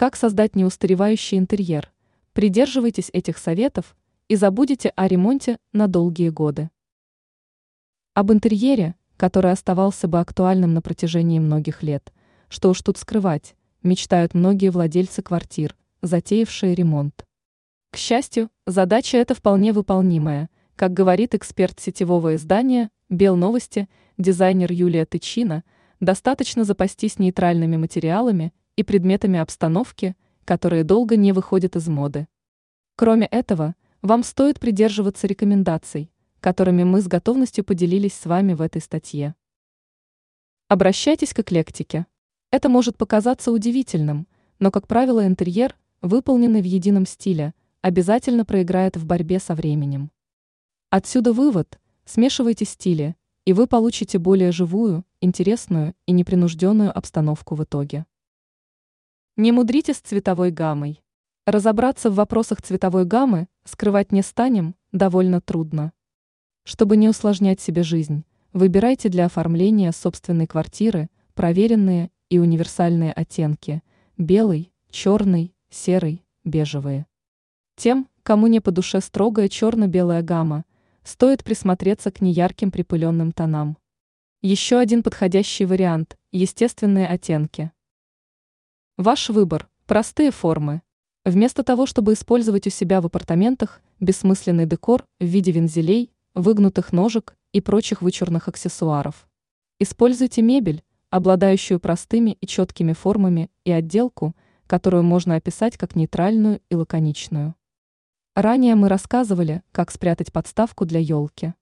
Как создать неустаревающий интерьер? Придерживайтесь этих советов и забудете о ремонте на долгие годы. Об интерьере, который оставался бы актуальным на протяжении многих лет, что уж тут скрывать, мечтают многие владельцы квартир, затеявшие ремонт. К счастью, задача эта вполне выполнимая, как говорит эксперт сетевого издания «Белновости», дизайнер Юлия Тычина, достаточно запастись нейтральными материалами и предметами обстановки, которые долго не выходят из моды. Кроме этого, вам стоит придерживаться рекомендаций, которыми мы с готовностью поделились с вами в этой статье. Обращайтесь к эклектике. Это может показаться удивительным, но, как правило, интерьер, выполненный в едином стиле, обязательно проиграет в борьбе со временем. Отсюда вывод – смешивайте стили, и вы получите более живую, интересную и непринужденную обстановку в итоге. Не мудрите с цветовой гаммой. Разобраться в вопросах цветовой гаммы скрывать не станем, довольно трудно. Чтобы не усложнять себе жизнь, выбирайте для оформления собственной квартиры проверенные и универсальные оттенки – белый, черный, серый, бежевые. Тем, кому не по душе строгая черно-белая гамма, стоит присмотреться к неярким припыленным тонам. Еще один подходящий вариант – естественные оттенки – Ваш выбор – простые формы. Вместо того, чтобы использовать у себя в апартаментах бессмысленный декор в виде вензелей, выгнутых ножек и прочих вычурных аксессуаров. Используйте мебель, обладающую простыми и четкими формами и отделку, которую можно описать как нейтральную и лаконичную. Ранее мы рассказывали, как спрятать подставку для елки.